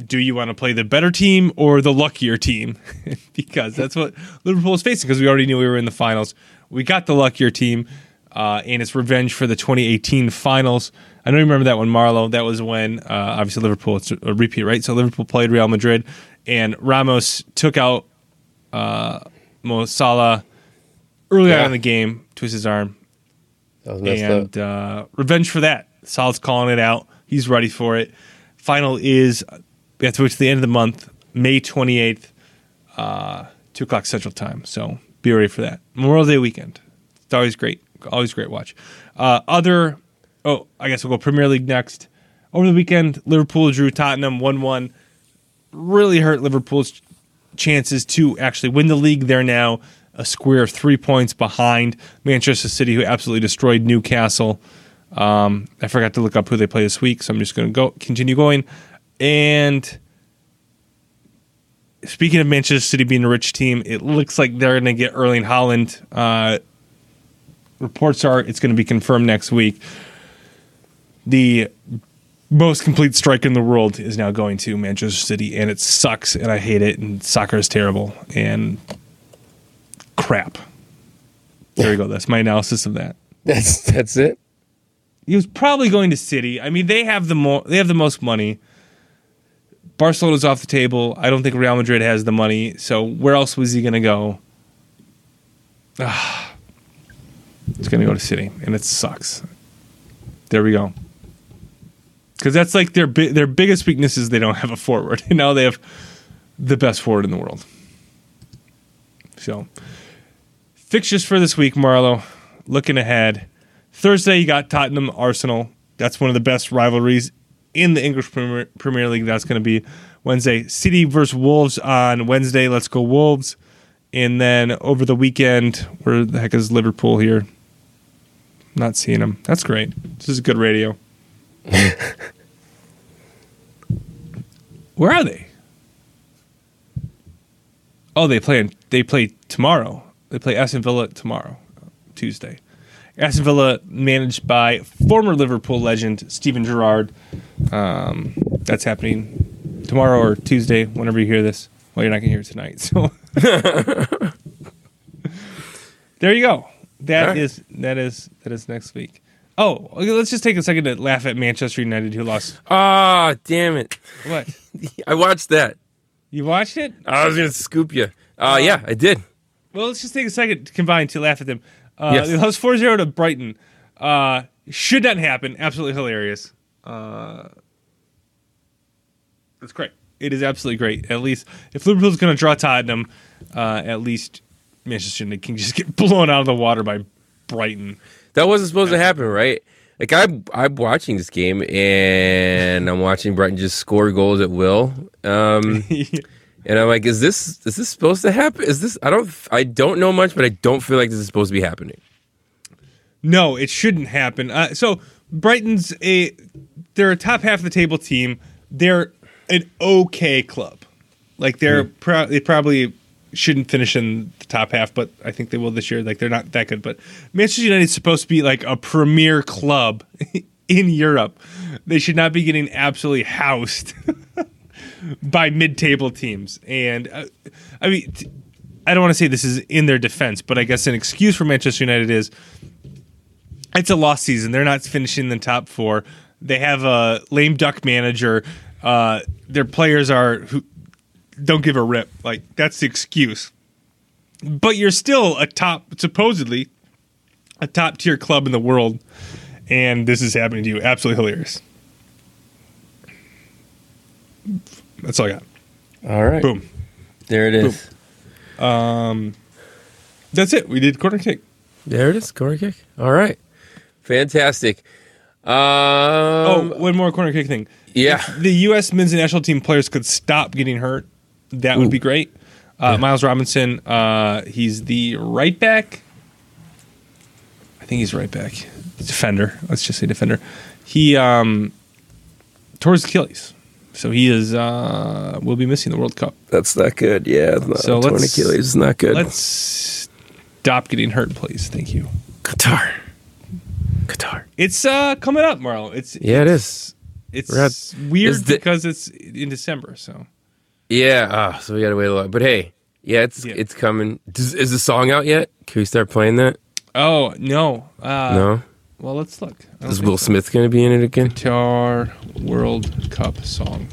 do you want to play the better team or the luckier team (laughs) because that's what liverpool is facing because we already knew we were in the finals we got the luckier team uh, and it's revenge for the 2018 finals I know you remember that one, Marlo. That was when uh, obviously Liverpool. It's a repeat, right? So Liverpool played Real Madrid, and Ramos took out uh, Mo Salah early yeah. on in the game, twist his arm, and uh, revenge for that. Salah's calling it out. He's ready for it. Final is we have to wait to the end of the month, May 28th, uh, two o'clock Central Time. So be ready for that. Memorial Day weekend. It's always great. Always great watch. Uh, other oh, I guess we'll go Premier League next. Over the weekend, Liverpool drew Tottenham 1 1. Really hurt Liverpool's chances to actually win the league. They're now a square of three points behind Manchester City, who absolutely destroyed Newcastle. Um, I forgot to look up who they play this week, so I'm just going to go continue going. And speaking of Manchester City being a rich team, it looks like they're going to get Erling Haaland. Uh, reports are it's going to be confirmed next week the most complete strike in the world is now going to Manchester City, and it sucks, and I hate it, and soccer is terrible, and crap. There you go. That's my analysis of that. (laughs) That's that's it. He was probably going to City. I mean, they have the more they have the most money. Barcelona's off the table. I don't think Real Madrid has the money. So where else was he going to go? Ah, it's going to go to City, and it sucks. There we go because that's like their bi- their biggest weakness is they don't have a forward, and (laughs) now they have the best forward in the world. So, fixtures for this week, Marlo. Looking ahead, Thursday you got Tottenham Arsenal. That's one of the best rivalries in the English Premier, Premier League. That's going to be Wednesday. City versus Wolves on Wednesday. Let's go Wolves. And then over the weekend, where the heck is Liverpool here? Not seeing them. That's great. This is good radio. (laughs) Where are they? Oh, they play. They play tomorrow. They play Aston Villa tomorrow, Tuesday. Aston Villa, managed by former Liverpool legend Steven Gerrard. Um, that's happening tomorrow or Tuesday, whenever you hear this. Well, you're not going to hear it tonight. (laughs) So there you go. That right. is that is that is next week. Oh, let's just take a second to laugh at Manchester United who lost. Ah, oh, damn it! What? (laughs) I watched that. You watched it? I was gonna scoop you. Uh, uh, yeah, I did. Well, let's just take a second to combine to laugh at them. Uh, yes. They lost 4-0 to Brighton. Uh, should not happen. Absolutely hilarious. Uh, it's great. It is absolutely great. At least if Liverpool's going to draw Tottenham, uh, at least Manchester United can just get (laughs) blown out of the water by Brighton. That wasn't supposed to happen, right? Like I'm, I'm watching this game and I'm watching Brighton just score goals at will. Um, (laughs) and I'm like, is this is this supposed to happen? Is this? I don't I don't know much, but I don't feel like this is supposed to be happening. No, it shouldn't happen. Uh, so Brighton's a they're a top half of the table team. They're an okay club. Like they're pro- they probably shouldn't finish in the top half, but I think they will this year. Like they're not that good. But Manchester United is supposed to be like a premier club (laughs) in Europe. They should not be getting absolutely housed (laughs) by mid-table teams. And uh, I mean, t- I don't want to say this is in their defense, but I guess an excuse for Manchester United is it's a lost season. They're not finishing the top four. They have a lame duck manager. Uh, their players are who don't give a rip. Like that's the excuse. But you're still a top, supposedly, a top tier club in the world, and this is happening to you. Absolutely hilarious. That's all I got. All right, Boom. there it is. Um, That's it. We did corner kick. There it is. Corner kick. All right, fantastic. Um, Oh, one more corner kick thing. yeah. If the U.S. men's national team players could stop getting hurt, that would be great. Uh, Miles Robinson, uh, he's the right back. I think he's right back. Defender. Let's just say defender. He um, tore his Achilles, so he is uh, will be missing the World Cup. That's not good. Yeah, So torn Achilles is not good. Let's stop getting hurt, please. Thank you. Qatar. It's uh, coming up, Marlo. It's Yeah, it is. it's at- weird the- because it's in December. So Yeah. Ah, so we gotta wait a lot. But hey, yeah, it's Yeah. it's coming. Does, is the song out yet? Can we start playing that? oh no, uh, no. Well, let's look. Is Will so. Smith gonna be in it again? Qatar World Cup song.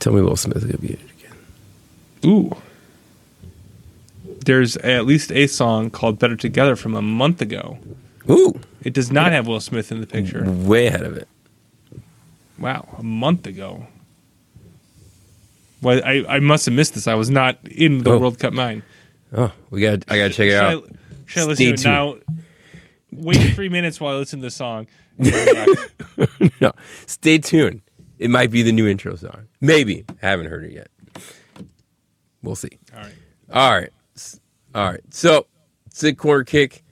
Tell me Will Smith is gonna be in it again. Ooh. There's at least a song called Better Together from a month ago. Ooh, It does not have Will Smith in the picture. way ahead of it. Wow, a month ago. Well, I, I must have missed this. I was not in the Oh. World Cup 9. Oh, we got. I gotta check it Should I, out. should I listen Stay to it now? Wait three minutes while I listen to the song. (laughs) no, stay tuned. It might be the new intro song. Maybe. Haven't heard it yet. We'll see. All right. All right. S- All right. So, sick corner kick.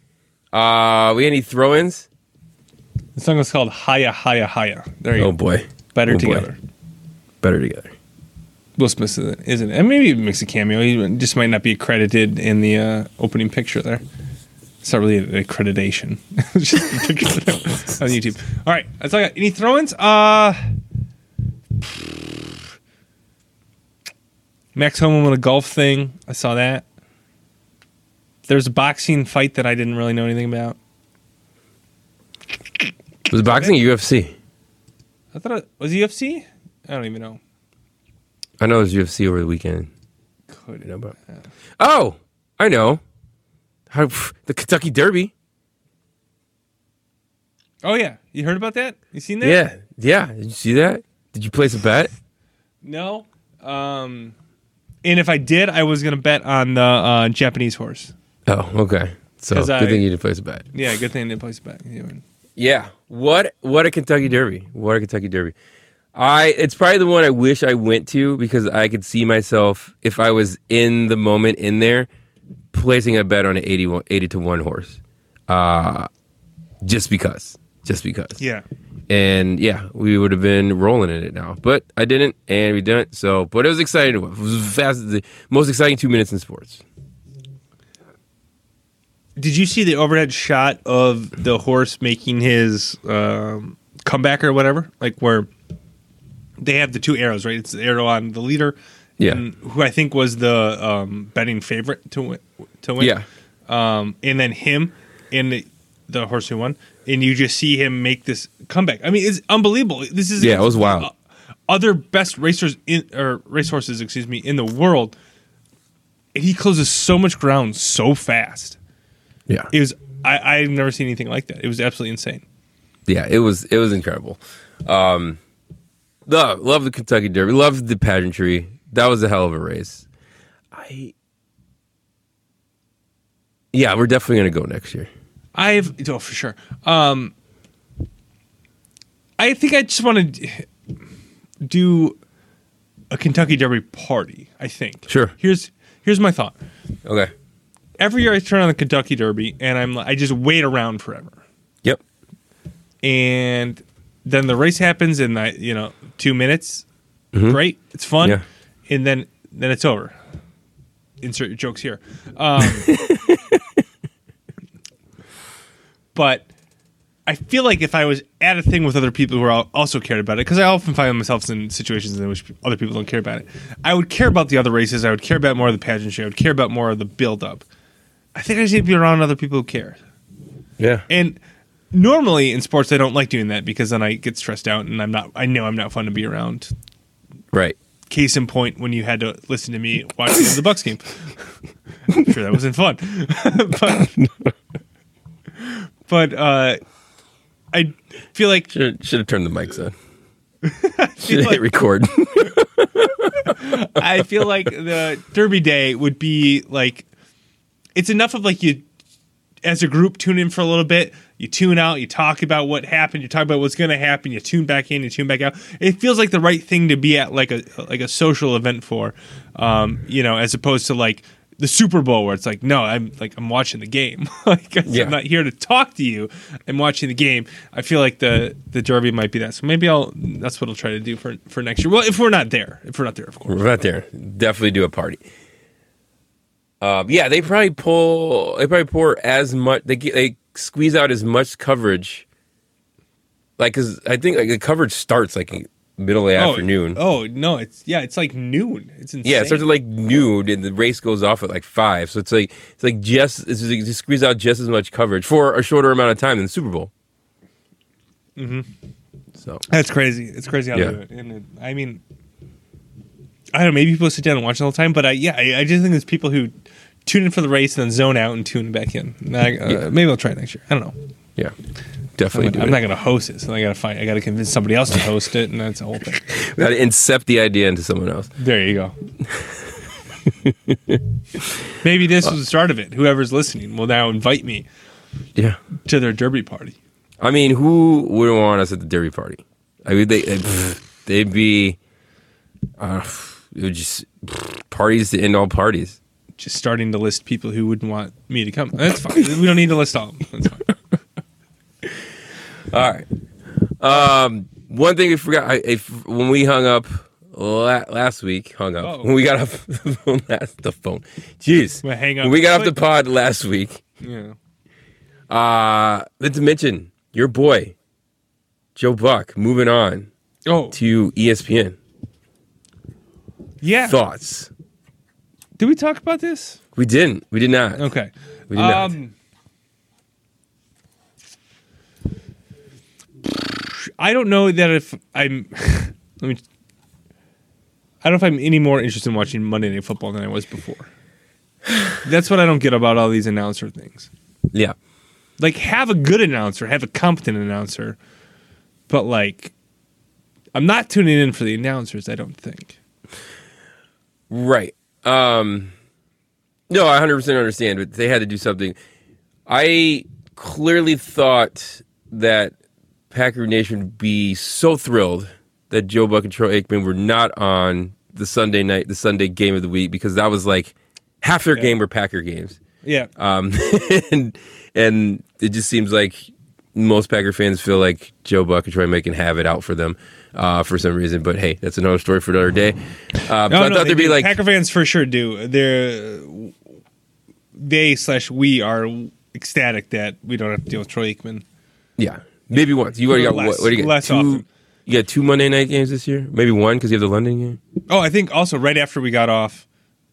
Uh, we any throw-ins? The song was called Hayya Hayya Hayya. There you go. Oh go. boy, Better Oh, boy. Together. better together. Will Smith isn't, isn't it? And maybe he makes a cameo. He just might not be accredited in the uh, opening picture there. It's not really an accreditation. It's (laughs) just a picture on YouTube. All right, that's all I got. Any throw-ins? Uh, Max Homa won a golf thing. I saw that. There's a boxing fight that I didn't really know anything about. Was boxing or UFC? I thought it was UFC. I don't even know. I know it was UFC over the weekend. Could You know, but oh, I know. How, the Kentucky Derby. Oh yeah, you heard about that? You seen that? Yeah, yeah. Did you see that? Did you place a bet? No. Um, and if I did, I was gonna bet on the uh, Japanese horse. Oh, okay. So good I- thing you didn't place a bet. Yeah, good thing I didn't place a bet. Yeah. What what a Kentucky Derby. What a Kentucky Derby. I it's probably the one I wish I went to because I could see myself if I was in the moment in there placing a bet on an 80, 80 to 1 horse. Uh just because. Just because. Yeah. And yeah, we would have been rolling in it now. But I didn't and we didn't. So but it was exciting. It was fast the most exciting 2 minutes in sports. Did you see the overhead shot of the horse making his um, comeback or whatever? Like where they have the two arrows, right? It's the arrow on the leader, Yeah. and who I think was the um, betting favorite to win. To win. Yeah. um, and then him and the, the horse who won, and you just see him make this comeback. I mean, it's unbelievable. This is Yeah, it was wild. uh, Other best racers in or racehorses, excuse me, in the world, and he closes so much ground so fast. Yeah. It was I I've never seen anything like that. It was absolutely insane. yeah, it was it was incredible. Um, love love the Kentucky Derby. Love the pageantry. That was a hell of a race. I yeah, we're definitely gonna go next year. I've oh for sure. Um, I think I just want to do a Kentucky Derby party. I think. Sure. Here's here's my thought. Okay. Every year I turn on the Kentucky Derby and I'm I just wait around forever. Yep. and then the race happens in like you know two minutes. Great, it's fun, Yeah. and then then it's over. Insert your jokes here, um, (laughs) but I feel like if I was at a thing with other people who are also cared about it, because I often find myself in situations in which other people don't care about it, I would care about the other races. I would care about more of the pageantry. I would care about more of the build up. I think I just need to be around other people who care. Yeah. And normally in sports, I don't like doing that because then I get stressed out and I'm not. I know I'm not fun to be around. Right. Case in point, when you had to listen to me watching the Bucks game. I'm sure that wasn't fun, (laughs) but but uh, I feel like Should should have turned the mics on. (laughs) Should have like- hit record. (laughs) I feel like the Derby Day would be like it's enough of like you as a group tune in for a little bit, you tune out, you talk about what happened, you talk about what's going to happen, you tune back in, you tune back out. It feels like the right thing to be at like a like a social event for, um, you know, as opposed to like the Super Bowl where it's like, no, I'm like I'm watching the game. (laughs) like Yeah. I'm not here to talk to you. I'm watching the game. I feel like the the Derby might be that. So maybe I'll that's what I'll try to do for for next year. Well, if we're not there, if we're not there, of course. We're not there. Definitely do a party. Um, yeah, they probably pull. They probably pour as much. They get- they squeeze out as much coverage. Like, cause I think like the coverage starts like middle of the afternoon. Oh no, it's yeah, it's like noon. It's insane. Yeah, it starts at like noon, and the race goes off at like five. So it's like it's like just it's just, just squeeze out just as much coverage for a shorter amount of time than the Super Bowl. Mm-hmm. So That's crazy. It's crazy how Yeah. they do it. And it, I mean, I don't know. Maybe people sit down and watch it all the time, but I yeah, I, I just think there's people who tune in for the race and then zone out and tune back in. I, uh, Yeah. Maybe I'll try it next year. I don't know. yeah, I'm, definitely do I'm not going to host it, so I got to find. I got to convince somebody else to (laughs) host it, and that's the whole thing. we Got to incept the idea into someone else. There you go. (laughs) Maybe this was the start of it. Whoever's listening will now invite me Yeah. to their derby party. I mean, who wouldn't want us at the derby party? I mean, they they'd, they'd be uh, it would just parties to end all parties. Just starting to list people who wouldn't want me to come. That's fine. we don't need to list all of them. That's fine. All right. Um, one thing we forgot I, if, when we hung up la- last week, hung up Oh. when we got off (laughs) the phone, last- the phone. Jeez, Well, hang up. when we got off the pod last week. Yeah. Uh, to mention your boy Joe Buck moving on Oh, to ESPN. Yeah. Thoughts? Did we talk about this? We didn't. We did not. Okay. We did not. Um, I don't know that if I'm. (laughs) let me. I don't know if I'm any more interested in watching Monday Night Football than I was before. That's what I don't get about all these announcer things. Yeah. Like, have a good announcer, have a competent announcer, but like, I'm not tuning in for the announcers. I don't think. Right. Um No, I 100% understand, but they had to do something. I clearly thought that Packer Nation would be so thrilled that Joe Buck and Troy Aikman were not on the Sunday night, the Sunday game of the week, because that was like half their game were Packer games. Yeah. Um, (laughs) and and it just seems like most Packer fans feel like Joe Buck and Troy Aikman can have it out for them uh, for some reason. But hey, that's another story for another day. Uh, so I thought there'd be do. like Packer fans for sure do. They're they slash we are ecstatic that we don't have to deal with Troy Aikman. Yeah, maybe once. You already got Less- what? What do you get? less two, often. You got two Monday night games this year. Maybe one because you have the London game. Oh, I think also right after we got off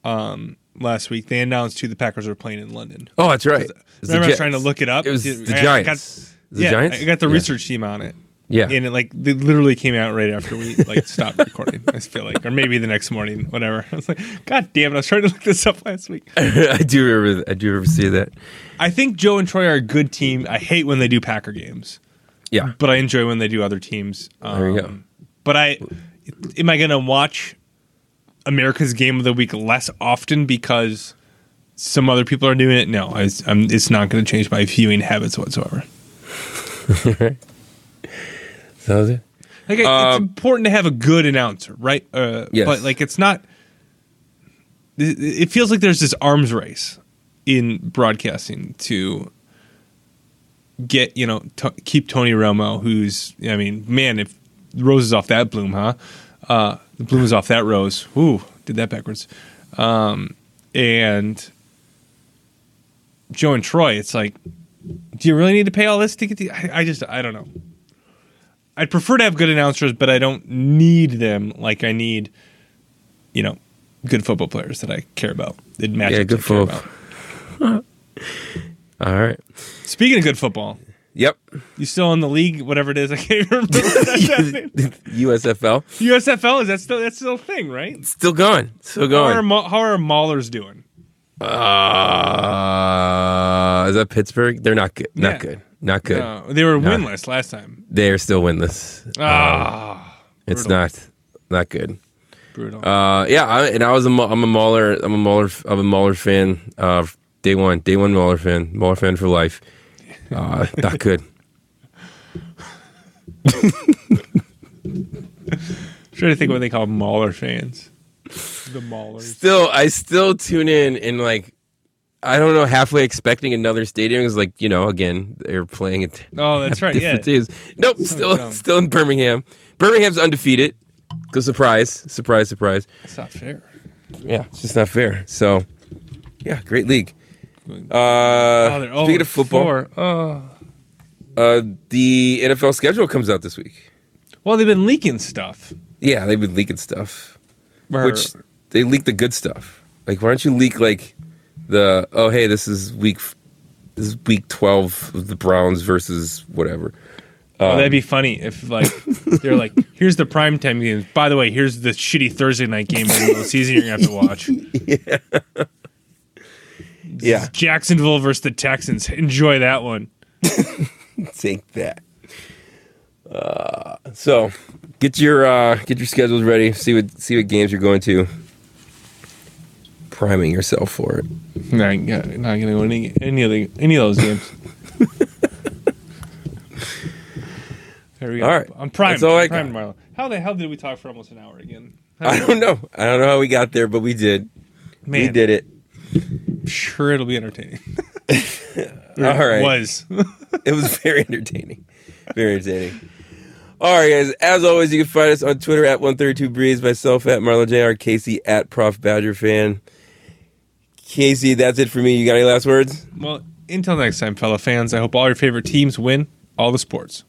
um, last week, they announced who the Packers were playing in London. Oh, that's right. Remember, I was trying to look it up. It was the I- I Giants. got- The yeah, Giants? I got the Yeah. research team on it. Yeah. and it like they literally came out right after we like stopped recording. I feel like, or maybe the next morning, whatever. (laughs) I was like, God damn it! I was trying to look this up last week. (laughs) I do remember. I do remember seeing that. I think Joe and Troy are a good team. I hate when they do Packer games. Yeah. but I enjoy when they do other teams. Um, There you go. But I am I going to watch America's Game of the Week less often because some other people are doing it? No, I, it's not going to change my viewing habits whatsoever. (laughs) Sounds it. Like it's Um, important to have a good announcer, right? Uh, Yes. But like it's not. It it feels like there's this arms race in broadcasting to get you know to, keep Tony Romo, who's I mean, man, if roses off that bloom, huh? Uh, the bloom is off that rose. Ooh, did that backwards. Um, and Joe and Troy, it's like, do you really need to pay all this to get the? I, I just I don't know. I'd prefer to have good announcers, but I don't need them like I need, you know, good football players that I care about. It matches Yeah, good football. (laughs) All right. Speaking of good football, Yep. you still in the league? Whatever it is, I can't remember. what that's. (laughs) USFL USFL is that still that's still a thing, right? still going. Still How are, going. Ma- how are Maulers doing? Uh, is that Pittsburgh? They're not good. Not Yeah. good. Not good. Uh, they were winless last time. They are still winless. Ah, It's not not good. brutal. Uh, yeah, I, and I was a I'm a Mauler I'm a Mauler I'm a Mauler fan. Uh, day one, day one Mauler fan, Mauler fan for life. (laughs) Uh, not good. (laughs) trying to think what they call Mauler fans. The Maulers. Still, I still tune in and like. I don't know, halfway expecting another stadium is like, you know, again, they're playing it. Oh, that's right. Yeah. teams. Nope, still dumb. still in Birmingham. Birmingham's undefeated. Go surprise, surprise, surprise. That's not fair. Yeah, it's just not fair. So, yeah, great league. Uh, Oh, speaking of football, four. Oh. uh, the NFL schedule comes out this week. Well, they've been leaking stuff. Yeah, they've been leaking stuff, Or- which they leak the good stuff. Like, why don't you leak like the oh hey, this is week this is week twelve of the Browns versus whatever. Oh, that'd be funny if like they're like, (laughs) here's the prime time games. By the way, here's the shitty Thursday night game in the middle of the season you're gonna have to watch. (laughs) Yeah, Jacksonville versus the Texans. Enjoy that one. (laughs) take that. Uh, so get your uh, get your schedules ready. See what see what games you're going to. Priming yourself for it. Not, not gonna win any, any of the any of those games. (laughs) there we go. All right. I'm primed. That's all I I'm primed, got. Marlon. How the hell did we talk for almost an hour again? I don't know. I don't know how we got there, but we did. Man, We did it. Sure, it'll be entertaining. (laughs) All right. Was. (laughs) It was very entertaining. Very entertaining. All right, guys. As always, you can find us on Twitter at 132 Breeze, myself at Marlon Jr., Casey at Prof Badger Fan. Casey, that's it for me. You got any last words? well, until next time, fellow fans. I hope all your favorite teams win all the sports.